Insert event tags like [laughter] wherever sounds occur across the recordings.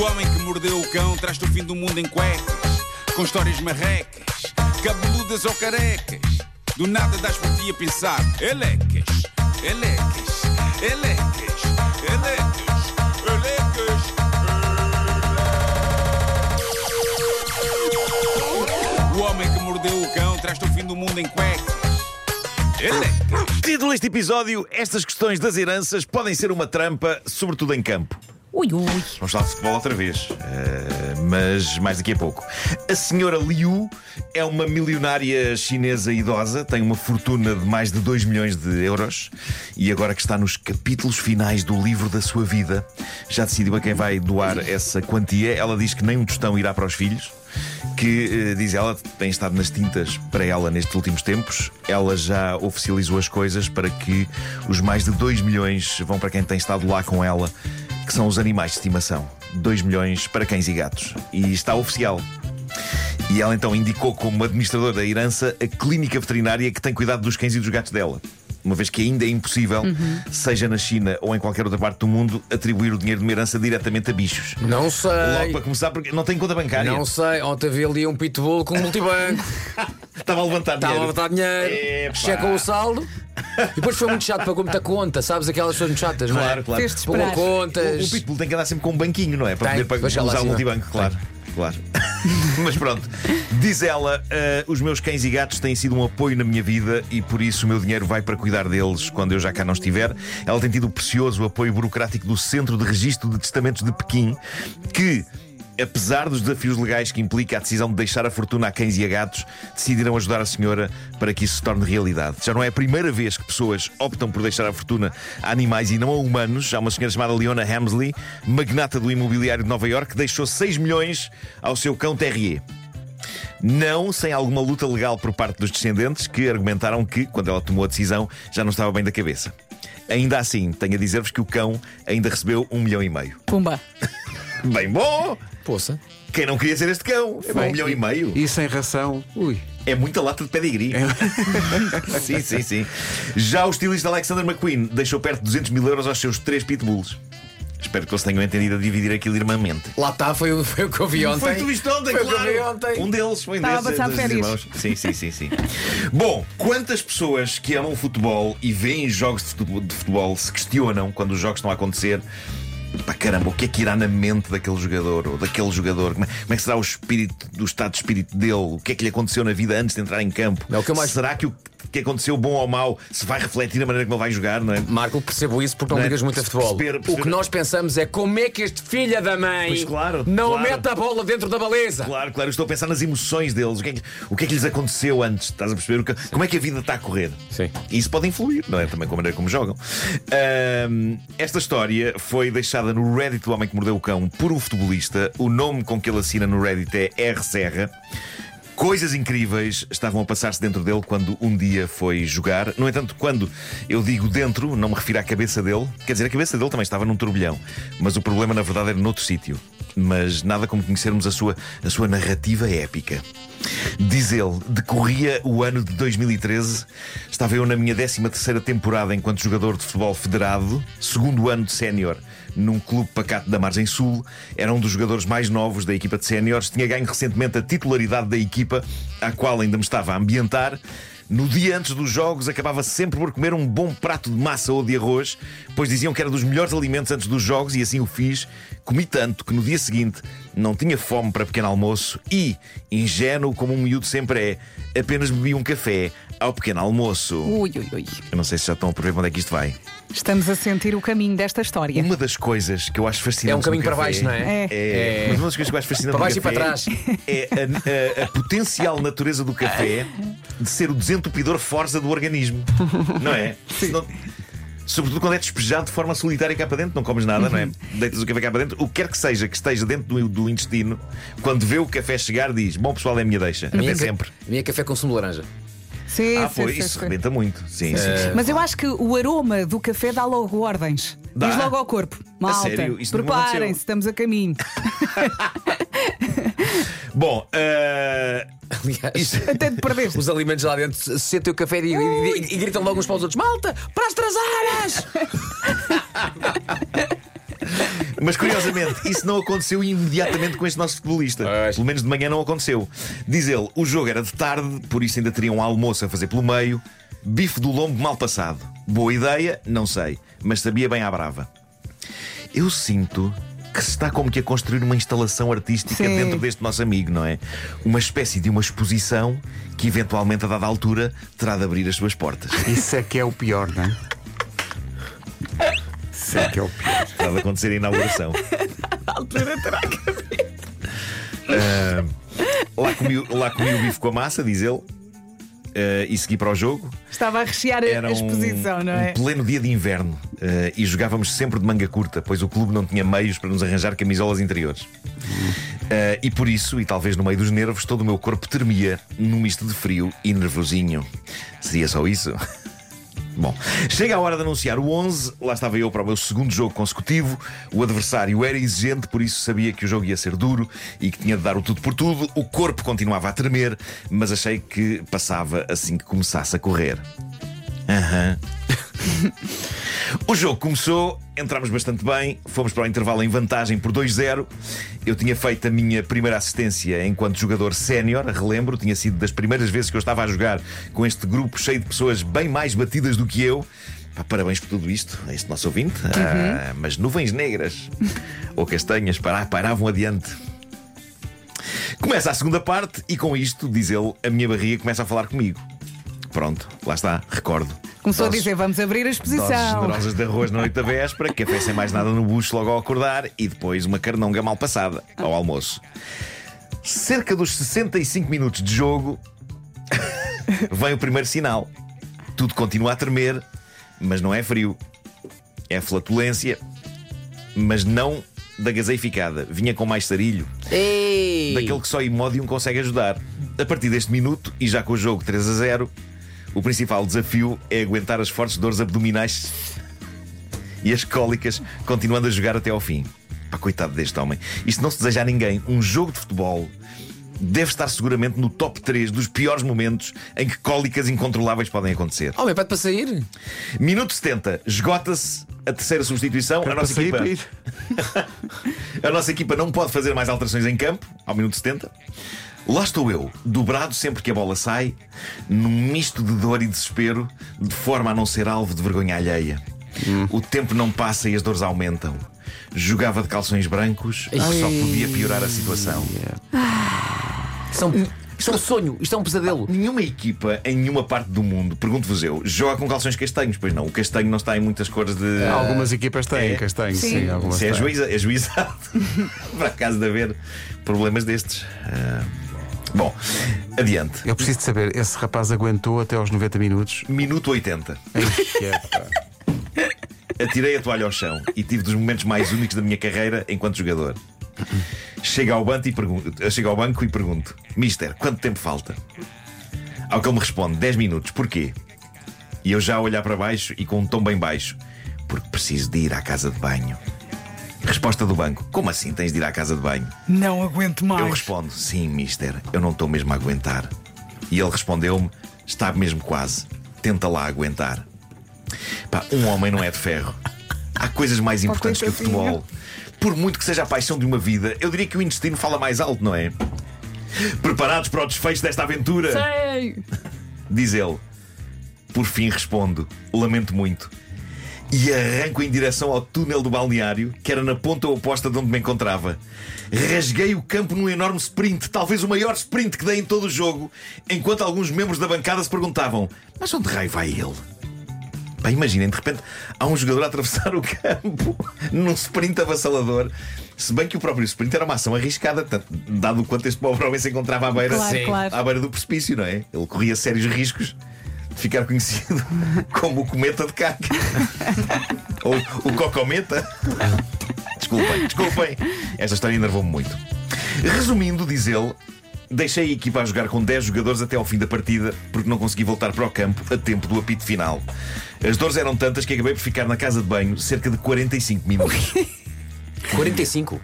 O homem que mordeu o cão traz-te o fim do mundo em cuecas, com histórias marrecas, cabeludas ou carecas. Do nada das por ti a pensar, elecas, elecas, elecas, elecas, elecas. O homem que mordeu o cão traz-te o fim do mundo em cuecas. Título deste episódio: Estas questões das heranças podem ser uma trampa, sobretudo em campo. Ui, ui. Vamos falar de futebol outra vez, eh, mas mais daqui a pouco. A senhora Liu é uma milionária chinesa idosa, tem uma fortuna de mais de 2 milhões de euros e agora que está nos capítulos finais do livro da sua vida, já decidiu a quem vai doar essa quantia. Ela diz que nem um tostão irá para os filhos. Que, eh, diz ela, tem estado nas tintas para ela nestes últimos tempos. Ela já oficializou as coisas para que os mais de 2 milhões vão para quem tem estado lá com ela que são os animais de estimação. 2 milhões para cães e gatos. E está oficial. E ela então indicou como administrador da herança a clínica veterinária que tem cuidado dos cães e dos gatos dela. Uma vez que ainda é impossível, seja na China ou em qualquer outra parte do mundo, atribuir o dinheiro de uma herança diretamente a bichos. Não sei. Logo para começar, porque não tem conta bancária. Não sei. Ontem vi ali um pitbull com um multibanco. [laughs] Estava a levantar Estava a dinheiro. botar dinheiro. Epá. Checam o saldo. E depois foi muito chato, pagou muita conta. Sabes aquelas pessoas muito chatas, não é? Claro, claro. Fez-te Pagou esperar. contas. O, o Pitbull tem que andar sempre com um banquinho, não é? Para Tem, poder para veja lá usar o acima. multibanco, claro. Claro. [laughs] Mas pronto, diz ela: "Ah, os meus cães e gatos têm sido um apoio na minha vida e por isso o meu dinheiro vai para cuidar deles quando eu já cá não estiver. Ela tem tido o precioso apoio burocrático do Centro de Registro de Testamentos de Pequim, que. Apesar dos desafios legais que implica a decisão de deixar a fortuna a cães e a gatos, decidiram ajudar a senhora para que isso se torne realidade. Já não é a primeira vez que pessoas optam por deixar a fortuna a animais e não a humanos. Há uma senhora chamada Leona Hamsley, magnata do imobiliário de Nova York, que deixou 6 milhões ao seu cão Terrier. Não sem alguma luta legal por parte dos descendentes que argumentaram que, quando ela tomou a decisão, já não estava bem da cabeça. Ainda assim, tenho a dizer-vos que o cão ainda recebeu um milhão e meio. Pumba. [laughs] Bem bom! Poça. Quem não queria ser este cão? Foi um milhão e meio. E sem ração, ui. É muita lata de pedigree. [laughs] sim, sim, sim. Já o estilista Alexander McQueen deixou perto de 200 mil euros aos seus três pitbulls. Espero que eles tenham entendido a dividir aquilo irmãmente. Lá está, foi, o- foi o que eu vi ontem. Foi o que tu viste ontem, Foi o que eu claro. vi ontem. Um deles foi um Estava a desses, passar desses férias. irmãos. Sim, sim, sim, sim. Bom, quantas pessoas que amam futebol e veem jogos de futebol, de futebol se questionam quando os jogos estão a acontecer? Pá, caramba, o que é que irá na mente daquele jogador ou daquele jogador? Como é, como é que será o espírito, do estado de espírito dele? O que é que lhe aconteceu na vida antes de entrar em campo? É o que eu mais- Será que o que aconteceu, bom ou mau, se vai refletir na maneira como ele vai jogar, não é? Marco, percebo isso porque não Não é? ligas muito a futebol. Perceber- perceber- O que nós pensamos é como é que este filho da mãe Pois claro, não claro. mete a bola dentro da baliza. Claro, claro, eu estou a pensar nas emoções deles, o que é que, o que, é que lhes aconteceu antes, estás a perceber? O que- como é que a vida está a correr? Sim. E isso pode influir, não é? Também com a maneira como jogam. Esta história foi deixada no Reddit do Homem que Mordeu o Cão por um futebolista. O nome com que ele assina no Reddit é R. Serra. Coisas incríveis estavam a passar-se dentro dele quando um dia foi jogar. No entanto, quando eu digo dentro, não me refiro à cabeça dele. Quer dizer, a cabeça dele também estava num turbilhão. Mas o problema, na verdade, era noutro sítio. Mas nada como conhecermos a sua, a sua narrativa épica. Diz ele, decorria o ano de 2013, estava eu na minha 13 terceira temporada enquanto jogador de futebol federado, segundo ano de sénior num clube pacato da Margem Sul, era um dos jogadores mais novos da equipa de séniores, tinha ganho recentemente a titularidade da equipa, à qual ainda me estava a ambientar. No dia antes dos jogos, acabava sempre por comer um bom prato de massa ou de arroz, pois diziam que era dos melhores alimentos antes dos jogos e assim o fiz. Comi tanto que no dia seguinte não tinha fome para pequeno almoço e, ingênuo como um miúdo sempre é, apenas bebi um café ao pequeno almoço. Ui, ui, ui. Eu não sei se já estão a prever para onde é que isto vai. Estamos a sentir o caminho desta história. Uma das coisas que eu acho fascinante. É um caminho para baixo, não é? É. É, mas uma das coisas que eu acho fascinante Para baixo e para café é a, a- a potencial natureza do café de ser o desentupidor forza do organismo. Não é? Senão- Sobretudo quando é despejado de forma solitária cá para dentro, não comes nada, não é? Deitas o café cá para dentro, o que quer que seja que esteja dentro do, do intestino, quando vê o café chegar, diz: Bom pessoal, é a minha deixa. Até Minha ca- sempre. Minha café com sumo de laranja. Sim, Ah, sim, isso sim. rebenta muito. Sim, sim, sim. Mas eu acho que o aroma do café dá logo ordens. Dá? Diz logo ao corpo. Malta, preparem-se, estamos a caminho. [laughs] [laughs] Bom, eh, Aliás, Até te perdeste. os alimentos lá dentro se- sentem o café e, e- e- e gritam logo uns para os outros: Malta, para as traseiras! [laughs] Mas curiosamente, isso não aconteceu imediatamente com este nosso futebolista. Pois. Pelo menos de manhã não aconteceu. Diz ele: o jogo era de tarde, por isso ainda teria um almoço a fazer pelo meio. Bife do lombo mal passado. Boa ideia? Não sei. Mas sabia bem à brava. Eu sinto que se está como que a construir uma instalação artística Sim. dentro deste nosso amigo, não é? Uma espécie de uma exposição que, eventualmente, a dada altura, terá de abrir as suas portas. Isso é que é o pior, não é? Isso é que é o pior. Terá de acontecer a inauguração. altura terá que Ah, lá, comi, lá comi o bife com a massa, diz ele, ah, e segui para o jogo. Estava a rechear a- Era a exposição, um, não é? um pleno dia de inverno ah, e jogávamos sempre de manga curta, pois o clube não tinha meios para nos arranjar camisolas interiores. Ah, e por isso, e talvez no meio dos nervos, todo o meu corpo tremia num misto de frio e nervosinho. Seria só isso? Bom, chega a hora de anunciar o 11. Lá estava eu para o meu segundo jogo consecutivo. O adversário era exigente, por isso sabia que o jogo ia ser duro e que tinha de dar o tudo por tudo. O corpo continuava a tremer, mas achei que passava assim que começasse a correr. Aham. [laughs] O jogo começou, entramos bastante bem, fomos para o intervalo em vantagem por 2-0. Eu tinha feito a minha primeira assistência enquanto jogador sénior, relembro, tinha sido das primeiras vezes que eu estava a jogar com este grupo cheio de pessoas bem mais batidas do que eu. Pá, parabéns por tudo isto, a este nosso ouvinte. Ah, mas nuvens negras ou castanhas para- paravam adiante. Começa a segunda parte e com isto, diz ele, a minha barriga começa a falar comigo. Pronto, lá está, recordo. Começou a Doses- dizer: vamos abrir a Doses exposição. generosas de arroz na noite da véspera, café sem mais nada no bucho logo ao acordar e depois uma carnonga mal passada ao almoço. Cerca dos 65 minutos de jogo, [laughs] vem o primeiro sinal. Tudo continua a tremer, mas não é frio. É flatulência, mas não da gaseificada. Vinha com mais sarilho Ei! daquele que só Imodium consegue ajudar. A partir deste minuto, e já com o jogo 3 a 0, o principal desafio é aguentar as fortes dores abdominais e as cólicas, continuando a jogar até ao fim. Pá, coitado deste homem. Isto não se deseja a ninguém. Um jogo de futebol deve estar seguramente no top 3 dos piores momentos em que cólicas incontroláveis podem acontecer. Homem, pede para sair? Minuto 70, esgota-se a terceira substituição. A nossa, equipa, [laughs] a nossa equipa não pode fazer mais alterações em campo, ao minuto 70. Lá estou eu, dobrado sempre que a bola sai, num misto de dor e desespero, de forma a não ser alvo de vergonha alheia. O tempo não passa e as dores aumentam. Jogava de calções brancos, que só podia piorar a situação. Um, isto é um sonho, isto é um pesadelo. Nenhuma equipa em nenhuma parte do mundo, pergunto-vos eu, joga com calções castanhos, pois não. O castanho não está em muitas cores de. Algumas equipas têm É? castanho, sim, Sim. algumas Isso é juíza, é juizado. [laughs] Para acaso de haver problemas destes. Ah, bom, adiante. Eu preciso de saber, esse rapaz aguentou até aos 90 minutos. Minuto 80. Ei, epa. Atirei a toalha ao chão e tive dos momentos mais únicos da minha carreira enquanto jogador. Chego ao banco e pergunto, chego ao banco e pergunto: Mister, quanto tempo falta? Ao que ele me responde: 10 minutos. Porquê? E eu já a olhar para baixo e com um tom bem baixo: Porque preciso de ir à casa de banho. Resposta do banco: Como assim tens de ir à casa de banho? Não aguento mais. Eu respondo: Sim, mister, eu não estou mesmo a aguentar. E ele respondeu-me: Está mesmo quase. Tenta lá aguentar. Pá, um homem não é de ferro. Há coisas mais importantes que o futebol. Por muito que seja a paixão de uma vida, eu diria que o intestino fala mais alto, não é? Preparados para o desfecho desta aventura? Sei. Diz ele. Por fim respondo: Lamento muito. E arranco em direção ao túnel do balneário, que era na ponta oposta de onde me encontrava. Rasguei o campo num enorme sprint, talvez o maior sprint que dei em todo o jogo, enquanto alguns membros da bancada se perguntavam: Mas onde raio vai ele? Pá, imaginem, de repente há um jogador a atravessar o campo [laughs] num sprint avassalador. Se bem que o próprio sprint era uma ação arriscada, tanto- dado o quanto este pobre homem se encontrava à beira, Claro, claro. à beira do precipício, não é? Ele corria sérios riscos de ficar conhecido [laughs] como o cometa de caca. [laughs] Ou o cocometa. Desculpem, desculpem. Esta história enervou-me muito. Resumindo, diz ele, deixei a equipa a jogar com 10 jogadores até ao fim da partida porque não consegui voltar para o campo a tempo do apito final. As dores eram tantas que acabei por ficar na casa de banho cerca de 45 minutos. [laughs] 45.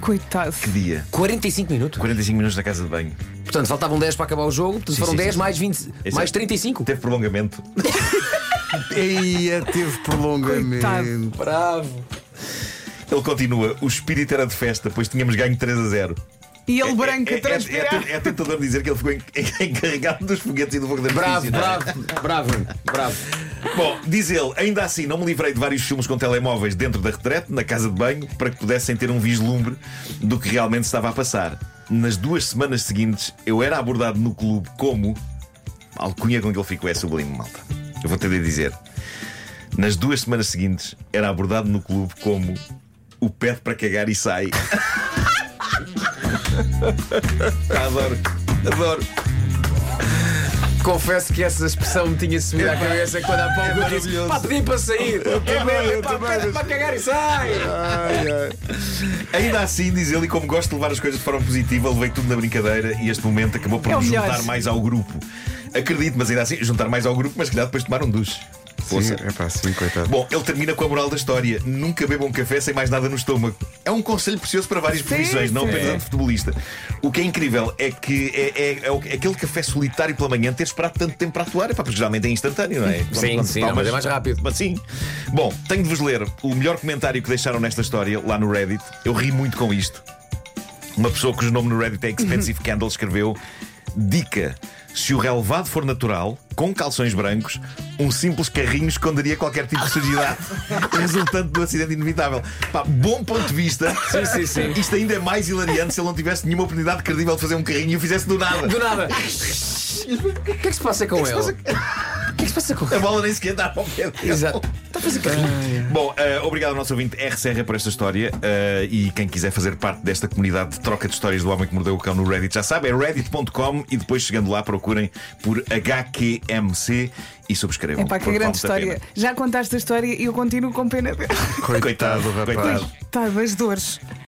Coitado. Que dia? 45 minutos. 45 minutos na casa de banho. Portanto, faltavam 10 para acabar o jogo, portanto, Sim, foram sim, 10 sim, mais sim. 20, Esse mais é- 35. Teve prolongamento. [laughs] Eia, teve prolongamento. Coitado. Bravo. Ele continua: o espírito era de festa, pois tínhamos ganho 3 a 0. E ele branco é, a é, transpirar. é, é tentador dizer que ele ficou en- [laughs] encarregado dos foguetes e do fogo de Bravo, é? bravo, bravo, bravo. Bom, diz ele, ainda assim não me livrei de vários filmes com telemóveis dentro da retrete, na casa de banho, para que pudessem ter um vislumbre do que realmente estava a passar. Nas duas semanas seguintes, eu era abordado no clube como. A alcunha com que ele ficou é sublime, malta. Eu vou ter de dizer. Nas duas semanas seguintes, era abordado no clube como. O pede para cagar e sai. [laughs] [laughs] adoro, adoro. Confesso que essa expressão me tinha subido à cabeça quando há pouco eu disse: maravilhoso. pá, pedi para sair. Eu também, eu pá, também, para cagar e sai. Ai, ai. Ainda assim, diz ele, e como gosto de levar as coisas de forma positiva, levei tudo na brincadeira e este momento acabou por É me melhor. juntar mais ao grupo. Acredito, mas ainda assim, juntar mais ao grupo, mas calhar depois tomar um duche. Sim, Força. é pá, sim, coitado. Bom, ele termina com a moral da história: nunca bebam café sem mais nada no estômago. É um conselho precioso para várias profissões, não sim. apenas a de futebolista. O que é incrível é que é, é- é o- aquele café solitário pela manhã ter esperado tanto tempo para atuar, Epá, porque geralmente é instantâneo, não é? Sim, quando sim, tomas- mas é mais rápido. Mas sim. Bom, tenho de vos ler o melhor comentário que deixaram nesta história lá no Reddit. Eu ri muito com isto. Uma pessoa cujo nome no Reddit é Expensive [laughs] Candle escreveu: Dica. Se o relevado for natural, com calções brancos, um simples carrinho esconderia qualquer tipo de sujidade [laughs] resultante do acidente inevitável. Pá, bom ponto de vista. Sim, sim, sim. Isto ainda é mais hilariante se ele não tivesse nenhuma oportunidade credível de fazer um carrinho e o fizesse do nada. Do nada. [laughs] O que é que se passa com ele? O que é que se passa com A ele? bola nem sequer dá ao pé dele. Exato. Fazer carrinho. Bom, eh, obrigado ao nosso ouvinte R. Serra por esta história. eh, e quem quiser fazer parte desta comunidade de troca de histórias do homem que mordeu o cão no Reddit já sabe, é reddit.com e depois chegando lá procurem por HQMC e subscrevam. É pá, que grande a história. Já contaste a história e eu continuo com pena. Coitado, rapaz. coitado. Tá, das dores.